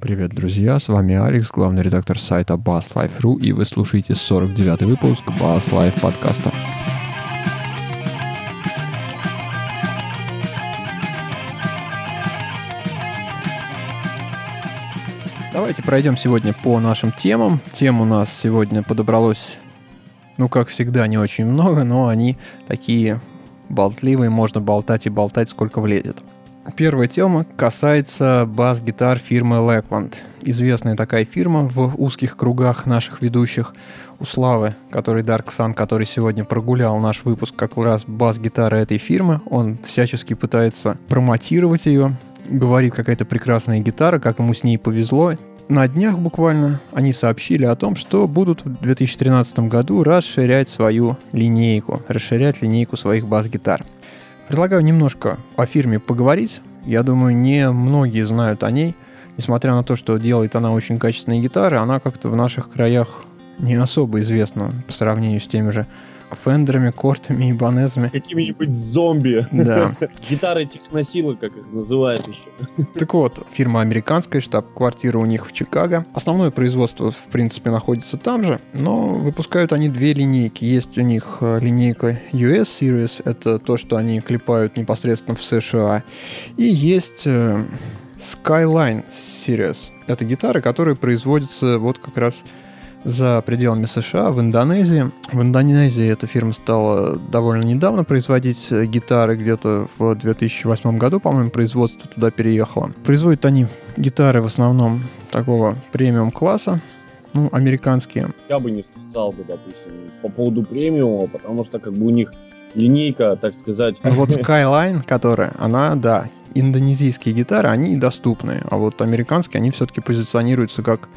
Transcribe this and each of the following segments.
Привет, друзья, с вами Алекс, главный редактор сайта BassLife.ru, и вы слушаете 49-й выпуск Bass Life подкаста. Давайте пройдем сегодня по нашим темам. Тем у нас сегодня подобралось, ну, как всегда, не очень много, но они такие болтливые, можно болтать и болтать, сколько влезет. Первая тема касается бас-гитар фирмы Lackland. Известная такая фирма в узких кругах наших ведущих. У Славы, который Dark Sun, который сегодня прогулял наш выпуск как раз бас-гитара этой фирмы. Он всячески пытается промотировать ее. Говорит, какая-то прекрасная гитара, как ему с ней повезло. На днях буквально они сообщили о том, что будут в 2013 году расширять свою линейку, расширять линейку своих бас-гитар. Предлагаю немножко о фирме поговорить. Я думаю, не многие знают о ней. Несмотря на то, что делает она очень качественные гитары, она как-то в наших краях не особо известна по сравнению с теми же фендерами, кортами и банезами. Какими-нибудь зомби. Да. Гитары техносилы, как их называют еще. Так вот, фирма американская, штаб-квартира у них в Чикаго. Основное производство, в принципе, находится там же, но выпускают они две линейки. Есть у них э, линейка US Series, это то, что они клепают непосредственно в США. И есть э, Skyline Series. Это гитары, которые производятся вот как раз за пределами США, в Индонезии. В Индонезии эта фирма стала довольно недавно производить э, гитары, где-то в 2008 году, по-моему, производство туда переехало. Производят они гитары в основном такого премиум-класса, ну, американские. Я бы не сказал бы, допустим, по поводу премиума, потому что как бы у них линейка, так сказать... Ну, вот Skyline, которая, она, да, индонезийские гитары, они доступны, а вот американские, они все-таки позиционируются как,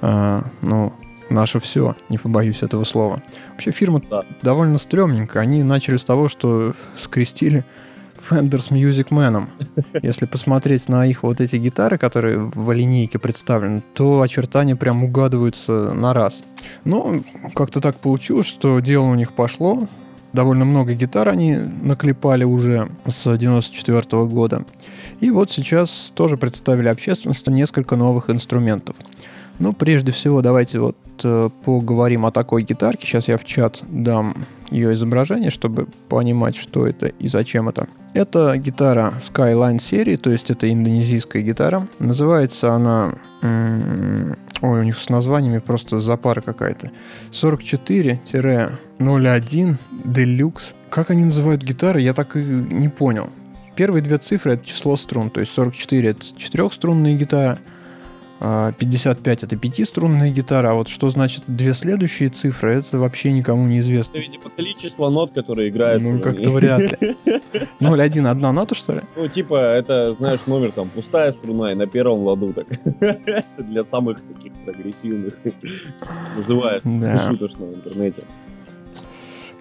э, ну, наше все, не побоюсь этого слова. Вообще фирма да. довольно стрёмненькая. Они начали с того, что скрестили Fender с Music Man. Если посмотреть на их вот эти гитары, которые в линейке представлены, то очертания прям угадываются на раз. Но как-то так получилось, что дело у них пошло. Довольно много гитар они наклепали уже с 94 -го года. И вот сейчас тоже представили общественности несколько новых инструментов. Ну, прежде всего, давайте вот э, поговорим о такой гитарке. Сейчас я в чат дам ее изображение, чтобы понимать, что это и зачем это. Это гитара Skyline серии, то есть это индонезийская гитара. Называется она... Ой, у них с названиями просто запара какая-то. 44-01 Deluxe. Как они называют гитары, я так и не понял. Первые две цифры это число струн, то есть 44 это четырехструнная гитара, 55 а, это пятиструнная гитара, а вот что значит две следующие цифры, это вообще никому не известно. Это, видимо, количество нот, которые играются. Ну, как-то вряд ли. 0,1 одна нота, что ли? Ну, типа, это, знаешь, номер там пустая струна и на первом ладу так. это для самых таких прогрессивных называют да. шуточно в интернете.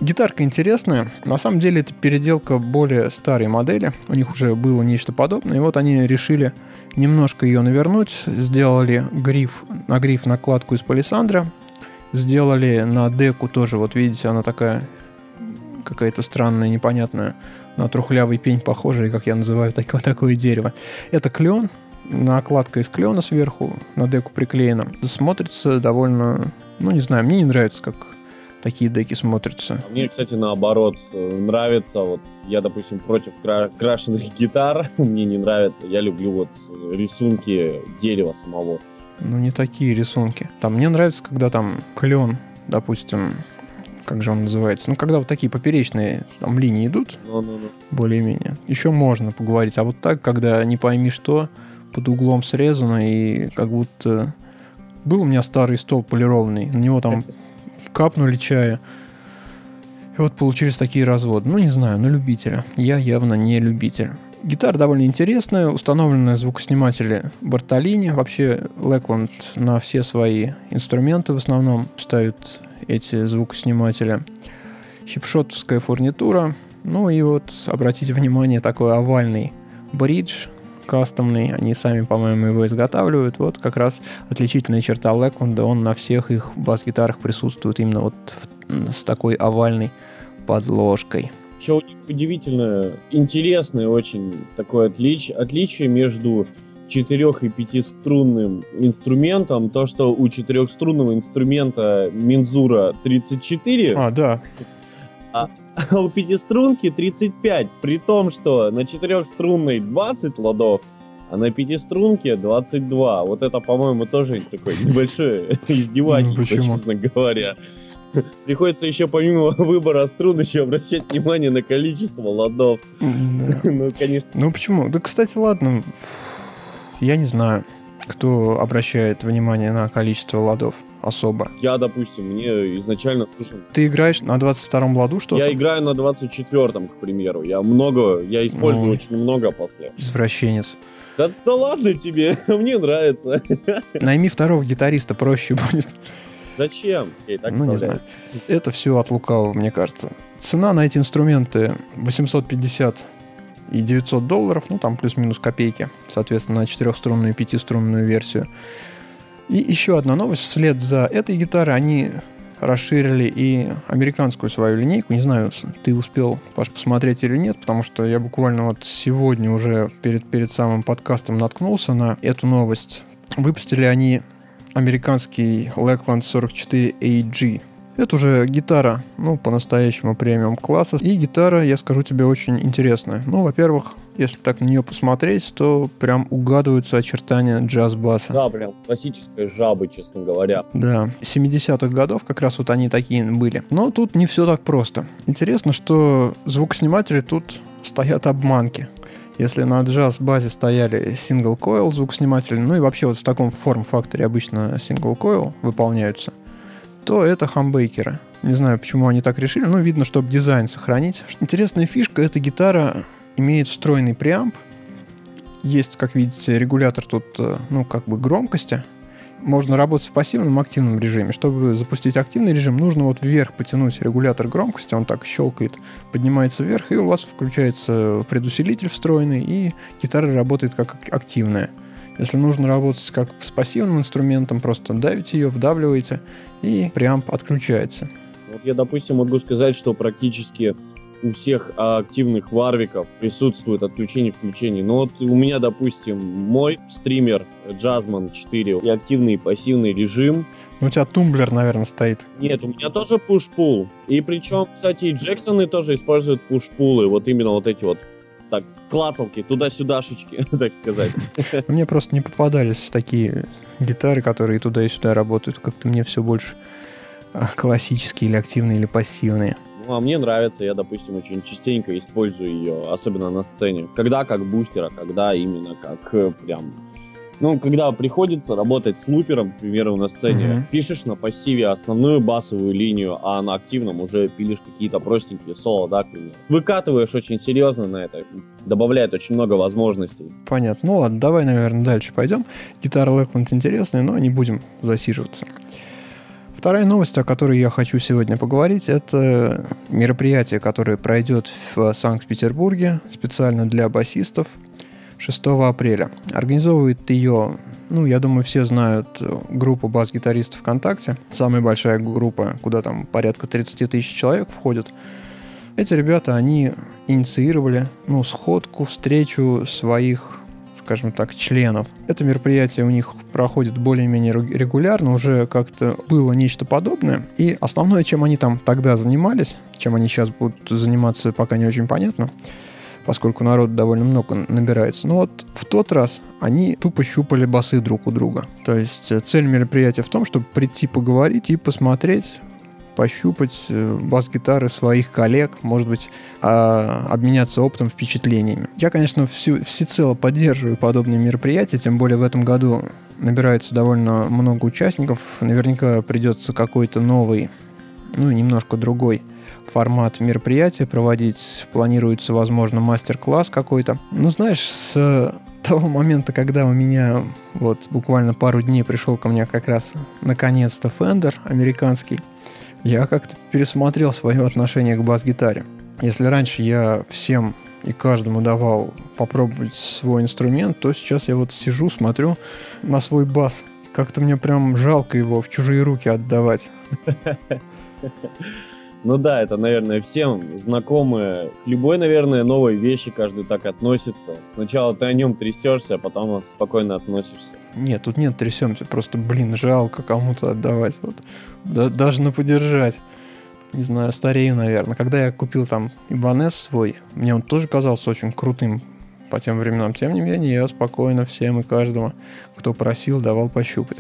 Гитарка интересная. На самом деле это переделка более старой модели. У них уже было нечто подобное. И вот они решили немножко ее навернуть. Сделали гриф, на гриф накладку из палисандра. Сделали на деку тоже, вот видите, она такая какая-то странная, непонятная. На трухлявый пень похожая, как я называю такое, такое дерево. Это клен, накладка из клена сверху, на деку приклеена. Смотрится довольно, ну не знаю, мне не нравится, как такие деки смотрятся. Мне, кстати, наоборот э, нравится. Вот я, допустим, против кра- крашеных гитар. Мне не нравится. Я люблю вот рисунки дерева самого. Ну, не такие рисунки. Там мне нравится, когда там клен, допустим, как же он называется? Ну, когда вот такие поперечные там линии идут, no, no, no. более-менее, еще можно поговорить. А вот так, когда не пойми что, под углом срезано и как будто... Был у меня старый стол полированный, на него там капнули чая. И вот получились такие разводы. Ну, не знаю, на любителя. Я явно не любитель. Гитара довольно интересная, установлены звукосниматели Бартолини. Вообще, Лекланд на все свои инструменты в основном ставит эти звукосниматели. Хипшотовская фурнитура. Ну и вот, обратите внимание, такой овальный бридж кастомный, они сами, по-моему, его изготавливают. Вот как раз отличительная черта Лекланда, он на всех их бас-гитарах присутствует именно вот в, с такой овальной подложкой. Еще удивительное, интересное очень такое отлич, отличие между четырех- и пятиструнным инструментом, то, что у четырехструнного инструмента мензура 34. А, да. А, а у пятиструнки 35, при том, что на четырехструнной 20 ладов, а на пятиструнке 22. Вот это, по-моему, тоже такое небольшое издевательство, ну, честно говоря. Приходится еще помимо выбора струн еще обращать внимание на количество ладов. Ну, конечно. Ну, почему? Да, кстати, ладно. Я не знаю, кто обращает внимание на количество ладов особо. Я, допустим, мне изначально нужен... Ты играешь на 22-м ладу что-то? Я играю на 24-м, к примеру. Я много, я использую ну, очень много после. Извращенец. Да, да ладно тебе, мне нравится. Найми второго гитариста, проще будет. Зачем? Я и так ну, не знаю. Это все от лукавого, мне кажется. Цена на эти инструменты 850 и 900 долларов, ну там плюс-минус копейки, соответственно, на четырехструнную и пятиструнную версию. И еще одна новость. Вслед за этой гитарой они расширили и американскую свою линейку. Не знаю, ты успел, Паш, посмотреть или нет, потому что я буквально вот сегодня уже перед, перед самым подкастом наткнулся на эту новость. Выпустили они американский Lackland 44 AG. Это уже гитара, ну, по-настоящему премиум класса. И гитара, я скажу тебе, очень интересная. Ну, во-первых, если так на нее посмотреть, то прям угадываются очертания джаз-баса. Да, прям классическая жаба, честно говоря. Да, 70-х годов как раз вот они такие были. Но тут не все так просто. Интересно, что звукосниматели тут стоят обманки. Если на джаз-базе стояли coil звукосниматели, ну и вообще вот в таком форм-факторе обычно coil выполняются, то это хамбейкеры. Не знаю, почему они так решили, но видно, чтобы дизайн сохранить. Интересная фишка, эта гитара имеет встроенный преамп. Есть, как видите, регулятор тут, э, ну, как бы громкости можно работать в пассивном активном режиме. Чтобы запустить активный режим, нужно вот вверх потянуть регулятор громкости, он так щелкает, поднимается вверх, и у вас включается предусилитель встроенный, и гитара работает как активная. Если нужно работать как с пассивным инструментом, просто давите ее, вдавливаете, и преамп отключается. Вот я, допустим, могу сказать, что практически у всех активных варвиков присутствует отключение включение. Но вот у меня, допустим, мой стример Jazzman 4 и активный и пассивный режим. Ну, у тебя тумблер, наверное, стоит. Нет, у меня тоже push-pull. И причем, кстати, и Джексоны тоже используют push-пулы. Вот именно вот эти вот так, клацалки, туда-сюдашечки, так сказать. Мне просто не попадались такие гитары, которые туда и сюда работают. Как-то мне все больше а, классические или активные, или пассивные. Ну, а мне нравится, я, допустим, очень частенько использую ее, особенно на сцене. Когда как бустера, когда именно как э, прям... Ну, когда приходится работать с лупером, к примеру, на сцене, mm-hmm. пишешь на пассиве основную басовую линию, а на активном уже пилишь какие-то простенькие соло, да, к примеру. Выкатываешь очень серьезно на это, добавляет очень много возможностей. Понятно. Ну ладно, давай, наверное, дальше пойдем. Гитара Лэкленд интересная, но не будем засиживаться. Вторая новость, о которой я хочу сегодня поговорить, это мероприятие, которое пройдет в Санкт-Петербурге специально для басистов 6 апреля. Организовывает ее, ну, я думаю, все знают группу бас-гитаристов ВКонтакте. Самая большая группа, куда там порядка 30 тысяч человек входит. Эти ребята, они инициировали, ну, сходку, встречу своих скажем так, членов. Это мероприятие у них проходит более-менее регулярно, уже как-то было нечто подобное. И основное, чем они там тогда занимались, чем они сейчас будут заниматься, пока не очень понятно, поскольку народ довольно много набирается. Но вот в тот раз они тупо щупали басы друг у друга. То есть э, цель мероприятия в том, чтобы прийти поговорить и посмотреть, пощупать э, бас-гитары своих коллег, может быть, а, обменяться опытом, впечатлениями. Я, конечно, всю, всецело поддерживаю подобные мероприятия, тем более в этом году набирается довольно много участников. Наверняка придется какой-то новый, ну, немножко другой формат мероприятия проводить. Планируется, возможно, мастер-класс какой-то. Ну, знаешь, с того момента, когда у меня вот буквально пару дней пришел ко мне как раз наконец-то Fender американский, я как-то пересмотрел свое отношение к бас-гитаре. Если раньше я всем и каждому давал попробовать свой инструмент, то сейчас я вот сижу, смотрю на свой бас. Как-то мне прям жалко его в чужие руки отдавать. Ну да, это, наверное, всем знакомые. К любой, наверное, новой вещи каждый так относится. Сначала ты о нем трясешься, а потом спокойно относишься. Нет, тут нет трясемся, просто, блин, жалко кому-то отдавать. Вот. Да, даже на подержать. Не знаю, старею, наверное. Когда я купил там Ибанес свой, мне он тоже казался очень крутым по тем временам. Тем не менее, я спокойно всем и каждому, кто просил, давал пощупать.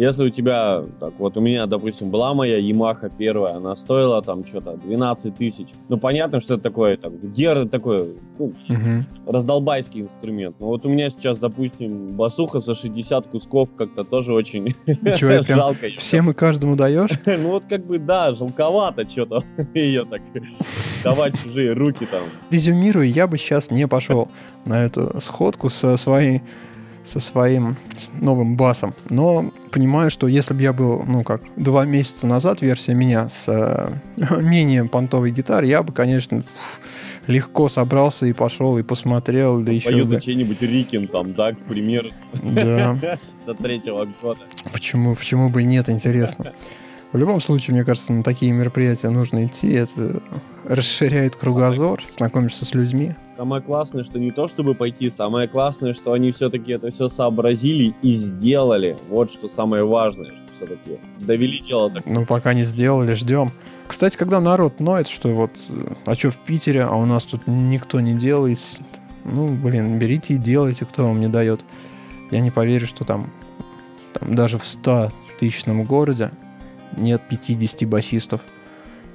Если у тебя, так вот у меня, допустим, была моя Yamaha первая, она стоила там что-то 12 тысяч. Ну, понятно, что это такое, там, гер, такой, ну, угу. раздолбайский инструмент. Но вот у меня сейчас, допустим, басуха за 60 кусков как-то тоже очень Ничего, жалко. Всем и каждому даешь? ну, вот как бы, да, жалковато что-то ее так давать чужие руки там. Резюмирую, я бы сейчас не пошел на эту сходку со своей со своим новым басом. Но понимаю, что если бы я был, ну как, два месяца назад версия меня с э, менее понтовой гитарой, я бы, конечно, легко собрался и пошел, и посмотрел, да еще... Пою за чей-нибудь Рикин там, да, к примеру. Да. 63-го года. Почему, почему бы и нет, интересно. В любом случае, мне кажется, на такие мероприятия нужно идти. Это расширяет кругозор, знакомишься с людьми. Самое классное, что не то, чтобы пойти, самое классное, что они все-таки это все сообразили и сделали. Вот что самое важное, что все-таки довели дело до Ну, пока не сделали, ждем. Кстати, когда народ ноет, что вот, а что в Питере, а у нас тут никто не делает, ну, блин, берите и делайте, кто вам не дает. Я не поверю, что там, там даже в 100 тысячном городе нет 50 басистов,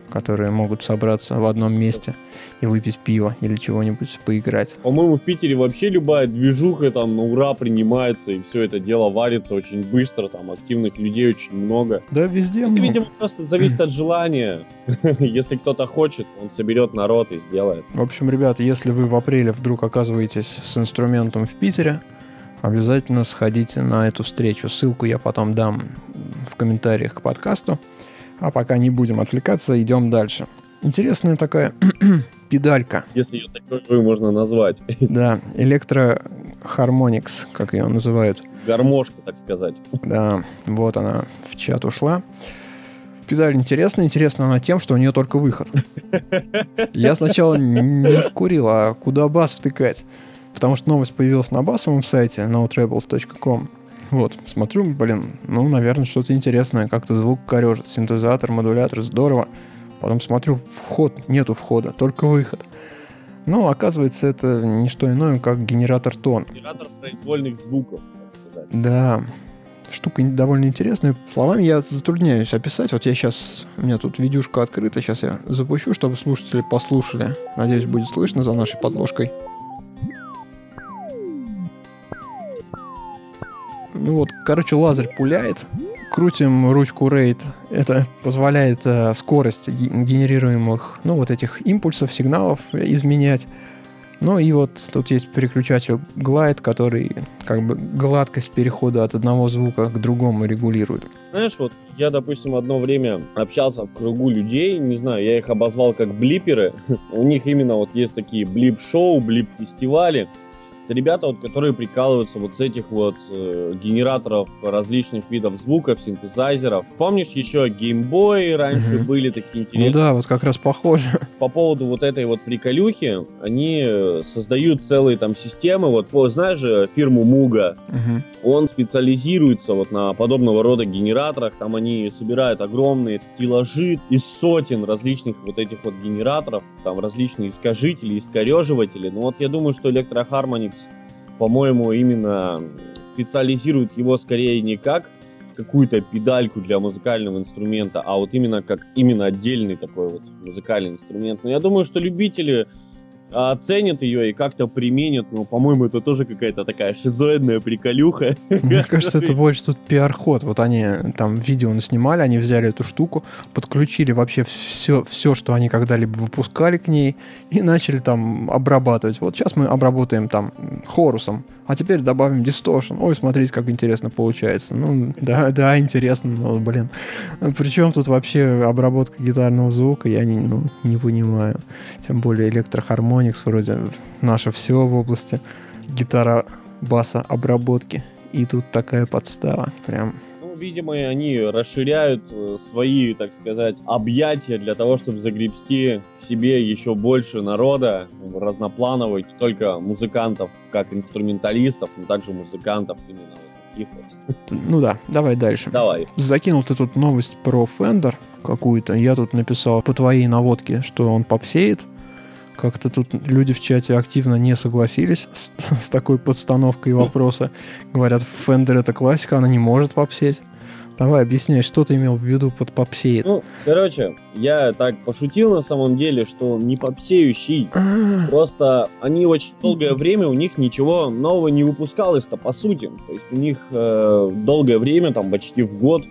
которые могут собраться в одном месте и выпить пиво или чего-нибудь, поиграть. По-моему, в Питере вообще любая движуха там на ура принимается, и все это дело варится очень быстро, там активных людей очень много. Да, везде Это, видимо, просто зависит от желания. Если кто-то хочет, он соберет народ и сделает. В общем, ребята, если вы в апреле вдруг оказываетесь с инструментом в Питере, обязательно сходите на эту встречу. Ссылку я потом дам в комментариях к подкасту. А пока не будем отвлекаться, идем дальше. Интересная такая педалька. Если ее такой можно назвать. Да, электро-хармоникс, как ее называют. Гармошка, так сказать. Да, вот она в чат ушла. Педаль интересная. Интересна она тем, что у нее только выход. Я сначала не курил, а куда бас втыкать потому что новость появилась на басовом сайте notrebels.com. Вот, смотрю, блин, ну, наверное, что-то интересное, как-то звук корежит, синтезатор, модулятор, здорово. Потом смотрю, вход, нету входа, только выход. Ну, оказывается, это не что иное, как генератор тон. Генератор произвольных звуков, так сказать. Да, штука довольно интересная. Словами я затрудняюсь описать. Вот я сейчас, у меня тут видюшка открыта, сейчас я запущу, чтобы слушатели послушали. Надеюсь, будет слышно за нашей подложкой. Ну вот, короче, лазер пуляет. Крутим ручку RAID. Это позволяет э, скорость генерируемых, ну, вот этих импульсов, сигналов изменять. Ну и вот тут есть переключатель Glide, который как бы гладкость перехода от одного звука к другому регулирует. Знаешь, вот я, допустим, одно время общался в кругу людей, не знаю, я их обозвал как блиперы. У них именно вот есть такие блип-шоу, блип-фестивали. Это ребята, вот, которые прикалываются вот с этих вот э, генераторов различных видов звуков, синтезайзеров. Помнишь, еще геймбои раньше угу. были такие интересные? Ну да, вот как раз похоже. По поводу вот этой вот приколюхи, они э, создают целые там системы. Вот, знаешь же, фирму Муга, угу. он специализируется вот на подобного рода генераторах. Там они собирают огромные стеллажи из сотен различных вот этих вот генераторов, там различные искажители, искореживатели. Ну вот я думаю, что Electro по-моему, именно специализирует его скорее не как какую-то педальку для музыкального инструмента, а вот именно как именно отдельный такой вот музыкальный инструмент. Но я думаю, что любители оценят ее и как-то применят. Ну, по-моему, это тоже какая-то такая шизоидная приколюха. Мне кажется, это больше тут пиар-ход. Вот они там видео снимали, они взяли эту штуку, подключили вообще все, все, что они когда-либо выпускали к ней, и начали там обрабатывать. Вот сейчас мы обработаем там хорусом, а теперь добавим distortion. Ой, смотрите, как интересно получается. Ну, да, да, интересно, но, блин. Причем тут вообще обработка гитарного звука, я не, ну, не понимаю. Тем более электрохармоникс вроде наше все в области гитара баса обработки. И тут такая подстава. Прям видимо, они расширяют э, свои, так сказать, объятия для того, чтобы загребсти к себе еще больше народа, разноплановых, не только музыкантов как инструменталистов, но также музыкантов именно вот таких вот. Ну да, давай дальше. Давай. Закинул ты тут новость про Fender какую-то. Я тут написал по твоей наводке, что он попсеет. Как-то тут люди в чате активно не согласились с, с такой подстановкой вопроса. Говорят, Fender это классика, она не может попсеть. Давай, объясняй, что ты имел в виду под попсеет? Ну, короче, я так пошутил на самом деле, что он не попсеющий. А, Просто они очень долгое время, у них ничего нового не выпускалось-то, по сути. То есть у них э, долгое время, там почти в год,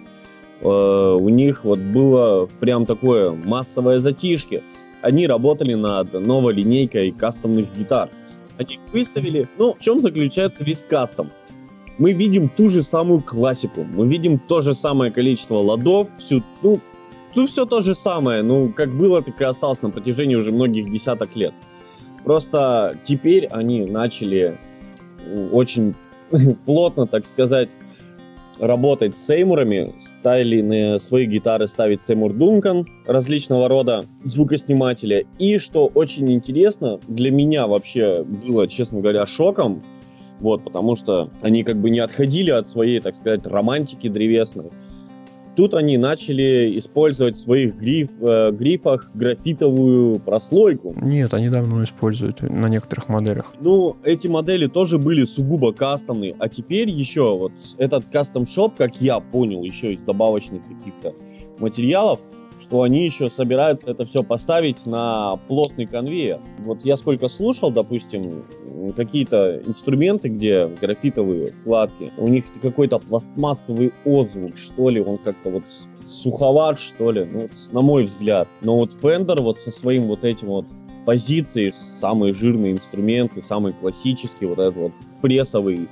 э, у них вот было прям такое массовое затишье. Они работали над новой линейкой кастомных гитар. Они выставили. Ну, в чем заключается весь кастом? Мы видим ту же самую классику, мы видим то же самое количество ладов, всю, ну, ну, все то же самое, ну, как было, так и осталось на протяжении уже многих десяток лет. Просто теперь они начали очень плотно, так сказать, работать с сеймурами, стали на свои гитары ставить сеймур Дункан различного рода звукоснимателя. И что очень интересно, для меня вообще было, честно говоря, шоком, вот, потому что они как бы не отходили от своей, так сказать, романтики древесной. Тут они начали использовать в своих гриф, э, грифах графитовую прослойку. Нет, они давно используют на некоторых моделях. Ну, эти модели тоже были сугубо кастомные, а теперь еще вот этот кастом-шоп, как я понял, еще из добавочных каких-то материалов, что они еще собираются это все поставить на плотный конвейер. Вот я сколько слушал, допустим, какие-то инструменты, где графитовые вкладки, у них какой-то пластмассовый отзвук, что ли, он как-то вот суховат, что ли, ну, вот на мой взгляд. Но вот Fender вот со своим вот этим вот позицией, самые жирные инструменты, самый классический, вот этот вот прессовый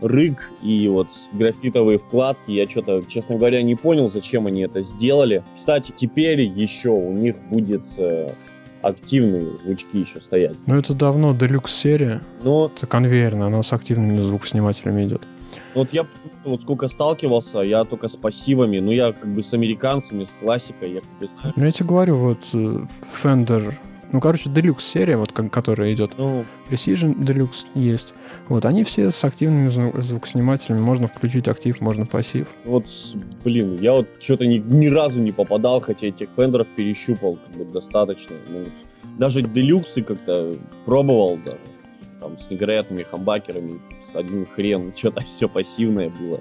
рык и вот графитовые вкладки. Я что-то, честно говоря, не понял, зачем они это сделали. Кстати, теперь еще у них будет э, активные звучки еще стоять. Ну, это давно Deluxe серия. Но Это конвейерная, она с активными звукоснимателями идет. вот я вот сколько сталкивался, я только с пассивами, ну я как бы с американцами, с классикой, я как бы. Ну, я тебе говорю, вот э, Fender... Ну, короче, Deluxe серия, вот которая идет. Ну, Precision Deluxe есть. Вот, они все с активными зву- звукоснимателями. Можно включить актив, можно пассив. вот, блин, я вот что-то ни, ни разу не попадал, хотя этих фендеров перещупал как бы достаточно. Ну, вот даже делюксы как-то пробовал, да, там с невероятными хамбакерами, с один хрен, что-то все пассивное было.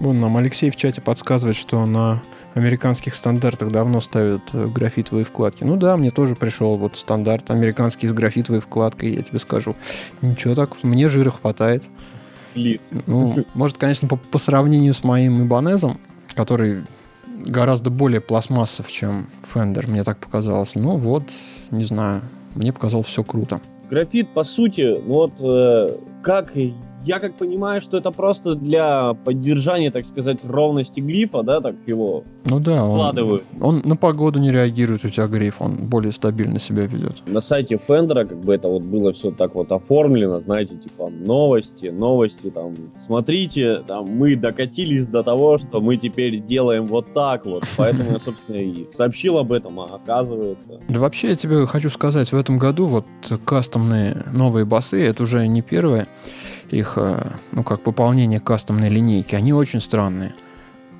Вон нам Алексей в чате подсказывает, что на американских стандартах давно ставят э, графитовые вкладки. Ну да, мне тоже пришел вот стандарт американский с графитовой вкладкой, я тебе скажу. Ничего так, мне жира хватает. Блин, Ну, может, конечно, по, по сравнению с моим Ибанезом, который гораздо более пластмассов, чем Fender, мне так показалось. Ну вот, не знаю, мне показалось все круто. графит, по сути, вот, э, как я как понимаю, что это просто для поддержания, так сказать, ровности глифа, да, так его Ну да, он, вкладывают. он на погоду не реагирует, у тебя гриф, он более стабильно себя ведет. На сайте Фендера как бы это вот было все так вот оформлено, знаете, типа новости, новости, там, смотрите, там, мы докатились до того, что мы теперь делаем вот так вот, поэтому я, собственно, и сообщил об этом, а оказывается... Да вообще я тебе хочу сказать, в этом году вот кастомные новые басы, это уже не первое их, э, ну как пополнение кастомной линейки, они очень странные.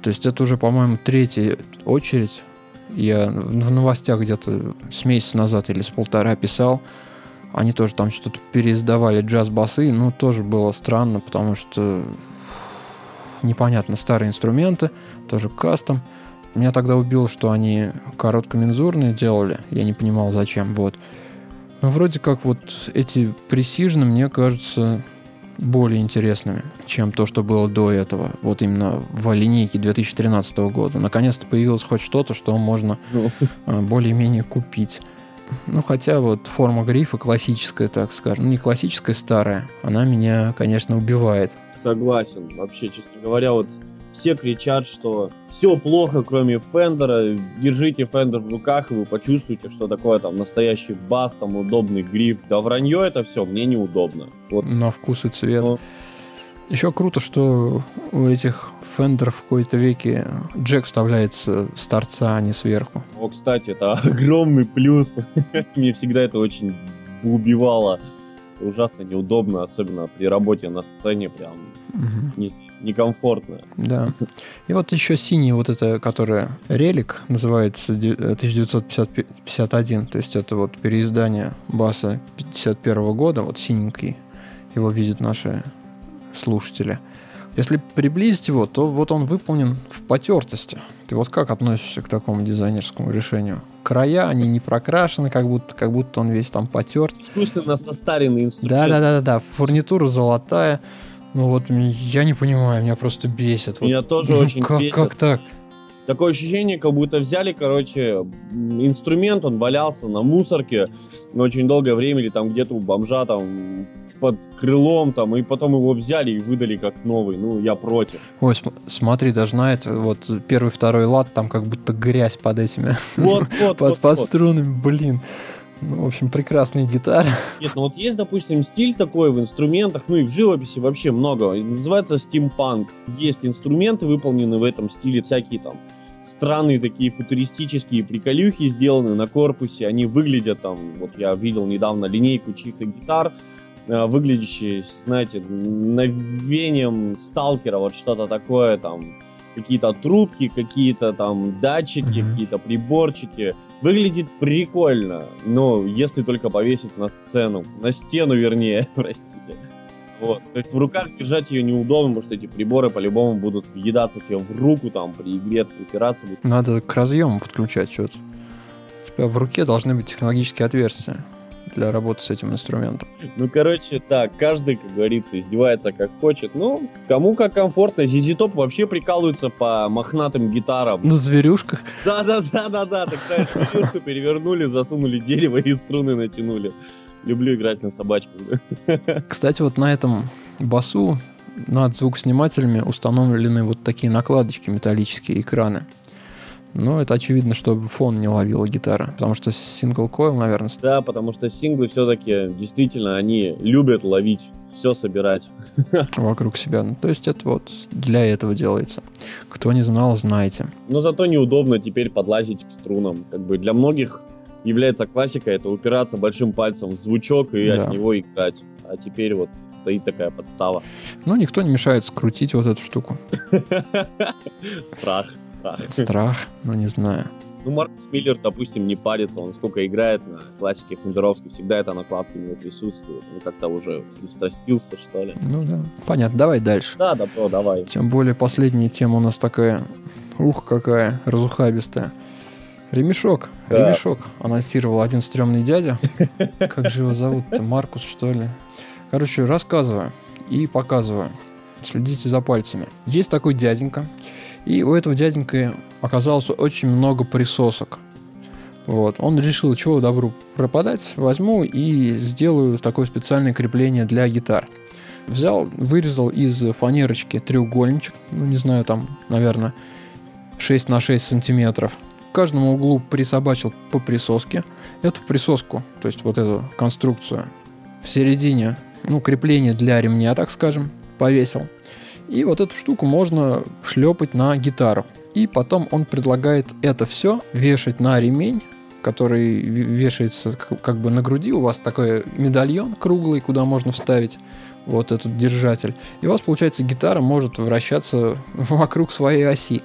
То есть это уже, по-моему, третья очередь. Я в новостях где-то с месяца назад или с полтора писал. Они тоже там что-то переиздавали джаз-басы, ну тоже было странно, потому что непонятно, старые инструменты, тоже кастом. Меня тогда убило, что они короткомензурные делали, я не понимал зачем, вот. Но вроде как вот эти пресижны мне кажутся более интересными, чем то, что было до этого. Вот именно в линейке 2013 года. Наконец-то появилось хоть что-то, что можно Ну, э, более-менее купить. Ну, хотя вот форма грифа классическая, так скажем. Ну, не классическая, старая. Она меня, конечно, убивает. согласен, вообще, честно говоря, вот все кричат, что все плохо, кроме Fender а, держите Fender в руках, и вы почувствуете, что такое там настоящий бас, там удобный гриф. Да вранье это все, мне неудобно. Вот На вкус и цвет. Ну, Еще круто, что у этих Fender ов в какой-то веке джек вставляется с торца, а не сверху. О, кстати, это огромный плюс. Мне всегда это очень убивало. Ужасно неудобно, особенно при работе на сцене, прям угу. некомфортно. Да. И вот еще синий, вот это, которое релик, называется 1951, то есть это вот переиздание баса 51 года, вот синенький, его видят наши слушатели. Если приблизить его, то вот он выполнен в потертости. Ты вот как относишься к такому дизайнерскому решению? Края, они не прокрашены, как будто, как будто он весь там потерт. Искусственно состаренный инструмент. Да-да-да, фурнитура золотая. Ну вот я не понимаю, меня просто бесит. Меня вот, тоже очень как, бесит. Как так? Такое ощущение, как будто взяли, короче, инструмент, он валялся на мусорке очень долгое время, или там где-то у бомжа там под крылом там, и потом его взяли и выдали как новый. Ну, я против. Ой, см- смотри, даже на это, вот первый, второй лад, там как будто грязь под этими. Вот, вот, под, вот, под вот. струнами, блин. Ну, в общем, прекрасные гитары. Нет, ну вот есть, допустим, стиль такой в инструментах, ну и в живописи вообще много. Называется стимпанк. Есть инструменты, выполнены в этом стиле, всякие там странные такие футуристические приколюхи сделаны на корпусе. Они выглядят там, вот я видел недавно линейку чьих-то гитар, выглядящие, знаете, навением сталкера, вот что-то такое, там, какие-то трубки, какие-то там датчики, mm-hmm. какие-то приборчики. Выглядит прикольно, но если только повесить на сцену, на стену, вернее, простите. Вот. То есть в руках держать ее неудобно, потому что эти приборы по-любому будут въедаться тебе в руку, там, при игре упираться. Будут. Надо к разъему подключать что-то. У тебя в руке должны быть технологические отверстия для работы с этим инструментом. Ну, короче, так, каждый, как говорится, издевается как хочет. Ну, кому как комфортно. Зизи Топ вообще прикалываются по мохнатым гитарам. На зверюшках? Да-да-да-да-да. Так знаешь, зверюшку перевернули, засунули дерево и струны натянули. Люблю играть на собачках. Кстати, вот на этом басу над звукоснимателями установлены вот такие накладочки, металлические экраны. Но это очевидно, чтобы фон не ловила гитара, потому что сингл койл, наверное. Да, потому что синглы все-таки действительно они любят ловить все собирать. Вокруг себя. Ну, то есть это вот для этого делается. Кто не знал, знайте. Но зато неудобно теперь подлазить к струнам. Как бы для многих является классика, это упираться большим пальцем в звучок и да. от него играть. А теперь вот стоит такая подстава. Ну, никто не мешает скрутить вот эту штуку. Страх, страх. Страх, ну не знаю. Ну, Маркус Миллер, допустим, не парится, он сколько играет на классике Фендеровской, всегда эта накладка у него присутствует. Он как-то уже пристрастился, что ли. Ну да. Понятно, давай дальше. Да, да, про, давай. Тем более последняя тема у нас такая, ух, какая разухабистая. Ремешок, да. ремешок анонсировал один стрёмный дядя. Как же его зовут-то? Маркус, что ли? Короче, рассказываю и показываю. Следите за пальцами. Есть такой дяденька, и у этого дяденька оказалось очень много присосок. Вот. Он решил, чего добру пропадать, возьму и сделаю такое специальное крепление для гитар. Взял, вырезал из фанерочки треугольничек, ну не знаю, там, наверное, 6 на 6 сантиметров. К каждому углу присобачил по присоске. Эту присоску, то есть вот эту конструкцию, в середине, ну, крепление для ремня, так скажем, повесил. И вот эту штуку можно шлепать на гитару. И потом он предлагает это все вешать на ремень, который вешается как бы на груди. У вас такой медальон круглый, куда можно вставить вот этот держатель. И у вас, получается, гитара может вращаться вокруг своей оси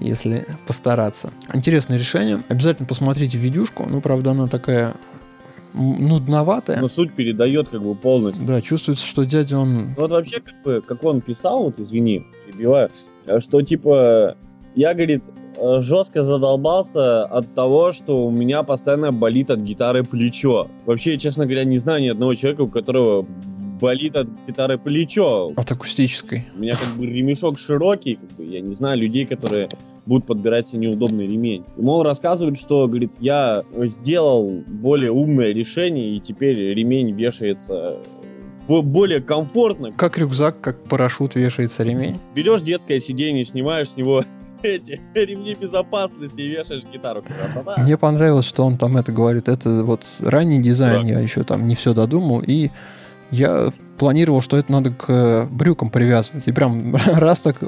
если постараться. Интересное решение. Обязательно посмотрите видюшку. Ну, правда, она такая нудноватая. Но суть передает как бы полностью. Да, чувствуется, что дядя он... Ну, вот вообще, как бы, как он писал, вот извини, перебиваю, что типа я, говорит, жестко задолбался от того, что у меня постоянно болит от гитары плечо. Вообще, честно говоря, не знаю ни одного человека, у которого болит от гитары плечо. От акустической. У меня как бы ремешок широкий, как бы, я не знаю людей, которые будут подбирать себе неудобный ремень. Ему он рассказывает, что, говорит, я сделал более умное решение, и теперь ремень вешается более комфортно. Как рюкзак, как парашют вешается ремень. Берешь детское сиденье, снимаешь с него эти ремни безопасности и вешаешь гитару. Красота. Мне понравилось, что он там это говорит. Это вот ранний дизайн, да. я еще там не все додумал. И я планировал, что это надо к брюкам привязывать. И прям раз так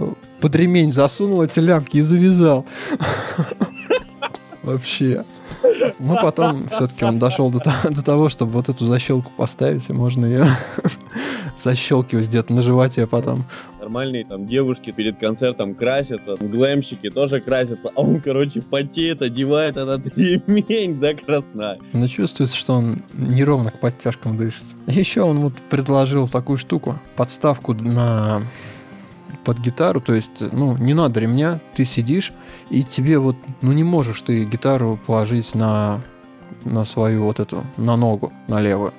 под ремень засунул эти лямки и завязал. Вообще. Ну, потом все-таки он дошел до, до того, чтобы вот эту защелку поставить, и можно ее защелкивать где-то на животе потом. Нормальные там девушки перед концертом красятся, глэмщики тоже красятся, а он, короче, потеет, одевает этот ремень до красна. Но чувствуется, что он неровно к подтяжкам дышит. Еще он вот предложил такую штуку, подставку на под гитару, то есть, ну, не надо ремня, ты сидишь, и тебе вот, ну, не можешь ты гитару положить на, на свою вот эту, на ногу, на левую.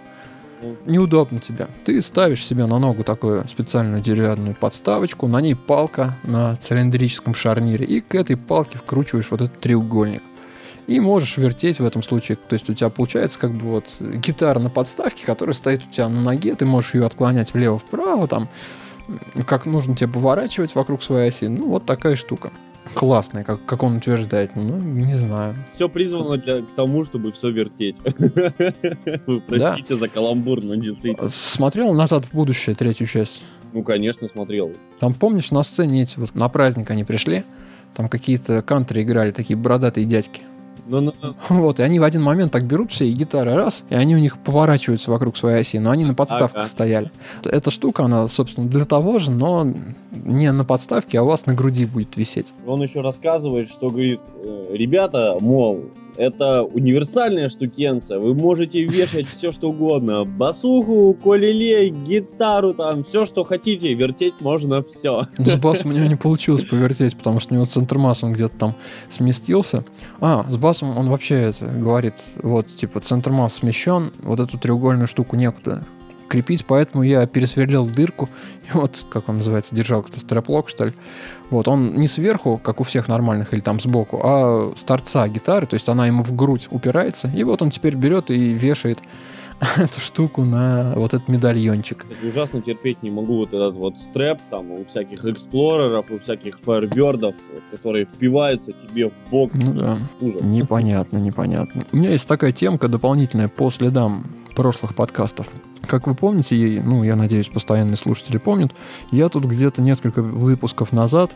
Неудобно тебе. Ты ставишь себе на ногу такую специальную деревянную подставочку, на ней палка на цилиндрическом шарнире, и к этой палке вкручиваешь вот этот треугольник. И можешь вертеть в этом случае. То есть у тебя получается как бы вот гитара на подставке, которая стоит у тебя на ноге, ты можешь ее отклонять влево-вправо, там, как нужно тебе поворачивать вокруг своей оси. Ну, вот такая штука. Классная, как, как он утверждает. Ну, не знаю. Все призвано для, к тому, чтобы все вертеть. Вы простите за каламбур, но действительно. Смотрел «Назад в будущее» третью часть? Ну, конечно, смотрел. Там, помнишь, на сцене эти вот на праздник они пришли, там какие-то кантри играли, такие бородатые дядьки. Ну, ну, ну. Вот, и они в один момент так берут все, и гитары раз, и они у них поворачиваются вокруг своей оси, но они на подставках ага. стояли. Эта штука, она, собственно, для того же, но не на подставке, а у вас на груди будет висеть. Он еще рассказывает, что говорит, «Э, ребята, мол, это универсальная штукенция. Вы можете вешать все, что угодно. Басуху, колелей, гитару, там, все, что хотите. Вертеть можно все. С басом у него не получилось повертеть, потому что у него центр массы, он где-то там сместился. А, с басом он вообще это говорит, вот, типа, центр массы смещен, вот эту треугольную штуку некуда крепить, поэтому я пересверлил дырку, и вот, как он называется, держалка-то стреплок, что ли. Вот, он не сверху, как у всех нормальных, или там сбоку, а с торца гитары, то есть она ему в грудь упирается, и вот он теперь берет и вешает эту штуку на вот этот медальончик. Кстати, ужасно терпеть не могу вот этот вот стрэп, там, у всяких эксплореров, у всяких фаербердов, которые впиваются тебе в бок. Ну да. Ужас. Непонятно, непонятно. У меня есть такая темка дополнительная по следам прошлых подкастов. Как вы помните, ну, я надеюсь, постоянные слушатели помнят, я тут где-то несколько выпусков назад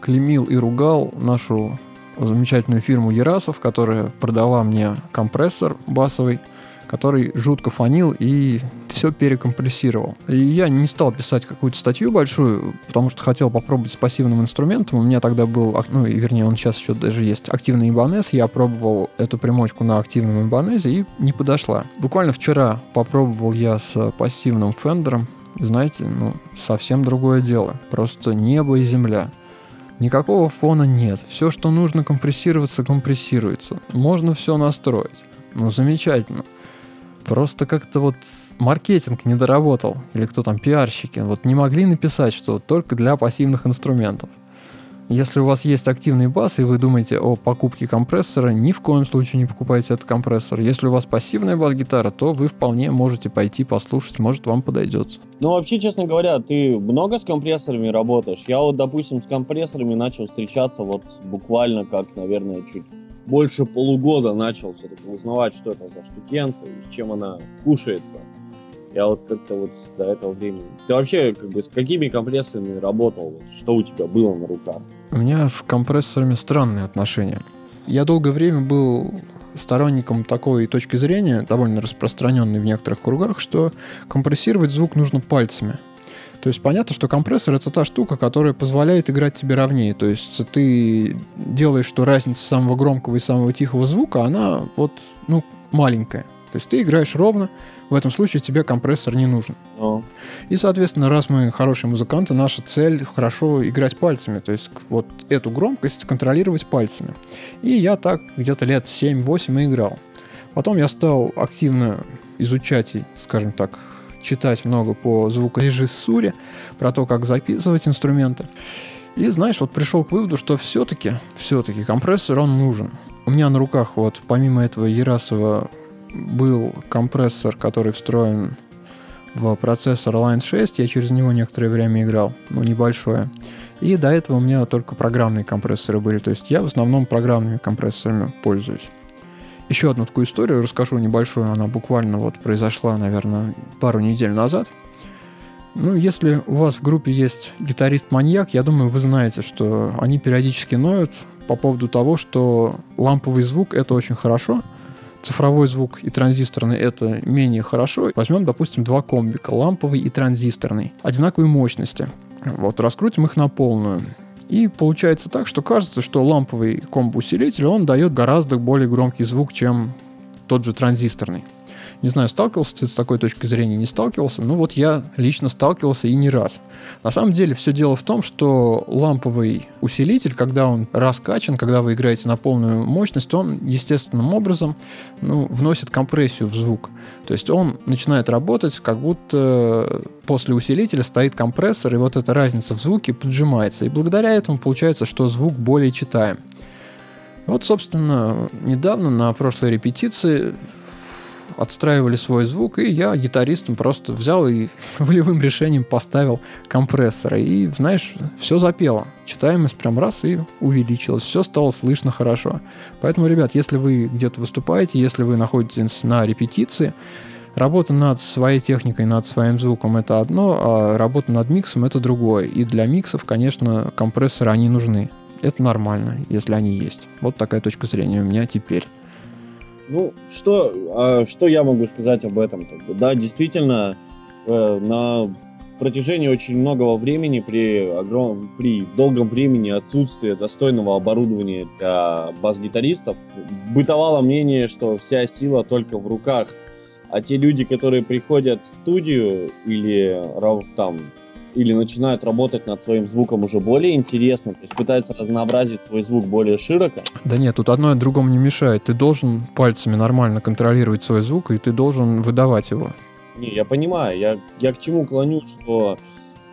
клемил и ругал нашу замечательную фирму Ерасов, которая продала мне компрессор басовый, который жутко фонил и все перекомпрессировал. И я не стал писать какую-то статью большую, потому что хотел попробовать с пассивным инструментом. У меня тогда был, ну, и вернее, он сейчас еще даже есть, активный ибанез. Я пробовал эту примочку на активном ибанезе и не подошла. Буквально вчера попробовал я с пассивным фендером. Знаете, ну, совсем другое дело. Просто небо и земля. Никакого фона нет. Все, что нужно компрессироваться, компрессируется. Можно все настроить. Ну, замечательно. Просто как-то вот маркетинг не доработал, или кто там, пиарщики, вот не могли написать, что только для пассивных инструментов. Если у вас есть активный бас, и вы думаете о покупке компрессора, ни в коем случае не покупайте этот компрессор. Если у вас пассивная бас-гитара, то вы вполне можете пойти послушать, может вам подойдет. Ну, вообще, честно говоря, ты много с компрессорами работаешь? Я вот, допустим, с компрессорами начал встречаться вот буквально как, наверное, чуть больше полугода начал все-таки узнавать, что это за штукенция и с чем она кушается. Я вот как-то вот до этого времени... Ты вообще как бы с какими компрессорами работал? Что у тебя было на руках? У меня с компрессорами странные отношения. Я долгое время был сторонником такой точки зрения, довольно распространенной в некоторых кругах, что компрессировать звук нужно пальцами. То есть понятно, что компрессор это та штука, которая позволяет играть тебе ровнее. То есть ты делаешь, что разница самого громкого и самого тихого звука, она вот, ну, маленькая. То есть ты играешь ровно, в этом случае тебе компрессор не нужен. Но. И, соответственно, раз мы хорошие музыканты, наша цель хорошо играть пальцами. То есть вот эту громкость контролировать пальцами. И я так где-то лет 7-8 и играл. Потом я стал активно изучать, скажем так, читать много по звукорежиссуре, про то, как записывать инструменты. И, знаешь, вот пришел к выводу, что все-таки, все-таки компрессор, он нужен. У меня на руках вот помимо этого Ерасова был компрессор, который встроен в процессор Line 6. Я через него некоторое время играл, ну, небольшое. И до этого у меня только программные компрессоры были. То есть я в основном программными компрессорами пользуюсь. Еще одну такую историю расскажу небольшую. Она буквально вот произошла, наверное, пару недель назад. Ну, если у вас в группе есть гитарист-маньяк, я думаю, вы знаете, что они периодически ноют по поводу того, что ламповый звук — это очень хорошо, цифровой звук и транзисторный — это менее хорошо. Возьмем, допустим, два комбика, ламповый и транзисторный, одинаковой мощности. Вот, раскрутим их на полную. И получается так, что кажется, что ламповый комбо-усилитель, он дает гораздо более громкий звук, чем тот же транзисторный. Не знаю, сталкивался ты с такой точкой зрения, не сталкивался, но вот я лично сталкивался и не раз. На самом деле все дело в том, что ламповый усилитель, когда он раскачан, когда вы играете на полную мощность, он естественным образом ну, вносит компрессию в звук. То есть он начинает работать, как будто после усилителя стоит компрессор, и вот эта разница в звуке поджимается. И благодаря этому получается, что звук более читаем. Вот, собственно, недавно на прошлой репетиции отстраивали свой звук, и я гитаристом просто взял и волевым решением поставил компрессоры. И, знаешь, все запело. Читаемость прям раз и увеличилась. Все стало слышно хорошо. Поэтому, ребят, если вы где-то выступаете, если вы находитесь на репетиции, Работа над своей техникой, над своим звуком это одно, а работа над миксом это другое. И для миксов, конечно, компрессоры они нужны. Это нормально, если они есть. Вот такая точка зрения у меня теперь. Ну, что, а, что я могу сказать об этом? Да, действительно, э, на протяжении очень многого времени, при, огром... при долгом времени отсутствия достойного оборудования для бас-гитаристов, бытовало мнение, что вся сила только в руках. А те люди, которые приходят в студию или там или начинают работать над своим звуком уже более интересно, то есть пытаются разнообразить свой звук более широко. Да нет, тут одно другому не мешает. Ты должен пальцами нормально контролировать свой звук, и ты должен выдавать его. Не, я понимаю. Я, я к чему клоню, что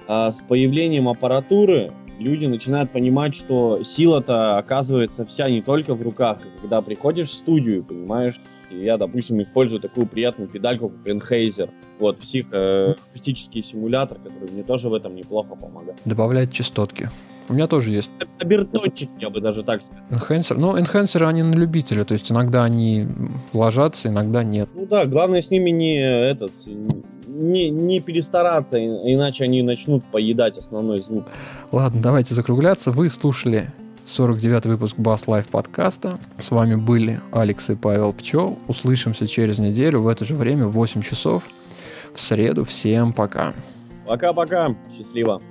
а, с появлением аппаратуры люди начинают понимать, что сила-то оказывается вся не только в руках. Когда приходишь в студию, понимаешь, я, допустим, использую такую приятную педальку, как Enhazer. Вот, психоакустический симулятор, который мне тоже в этом неплохо помогает. Добавляет частотки. У меня тоже есть. Обертончик, я бы даже так сказал. Enhancer. Ну, enhancer они на любителя, то есть иногда они ложатся, иногда нет. Ну да, главное с ними не этот, не, не перестараться, иначе они начнут поедать основной звук. Ладно, давайте закругляться. Вы слушали 49 выпуск Bass Live подкаста. С вами были Алекс и Павел Пчел. Услышимся через неделю в это же время в 8 часов в среду. Всем пока. Пока-пока. Счастливо.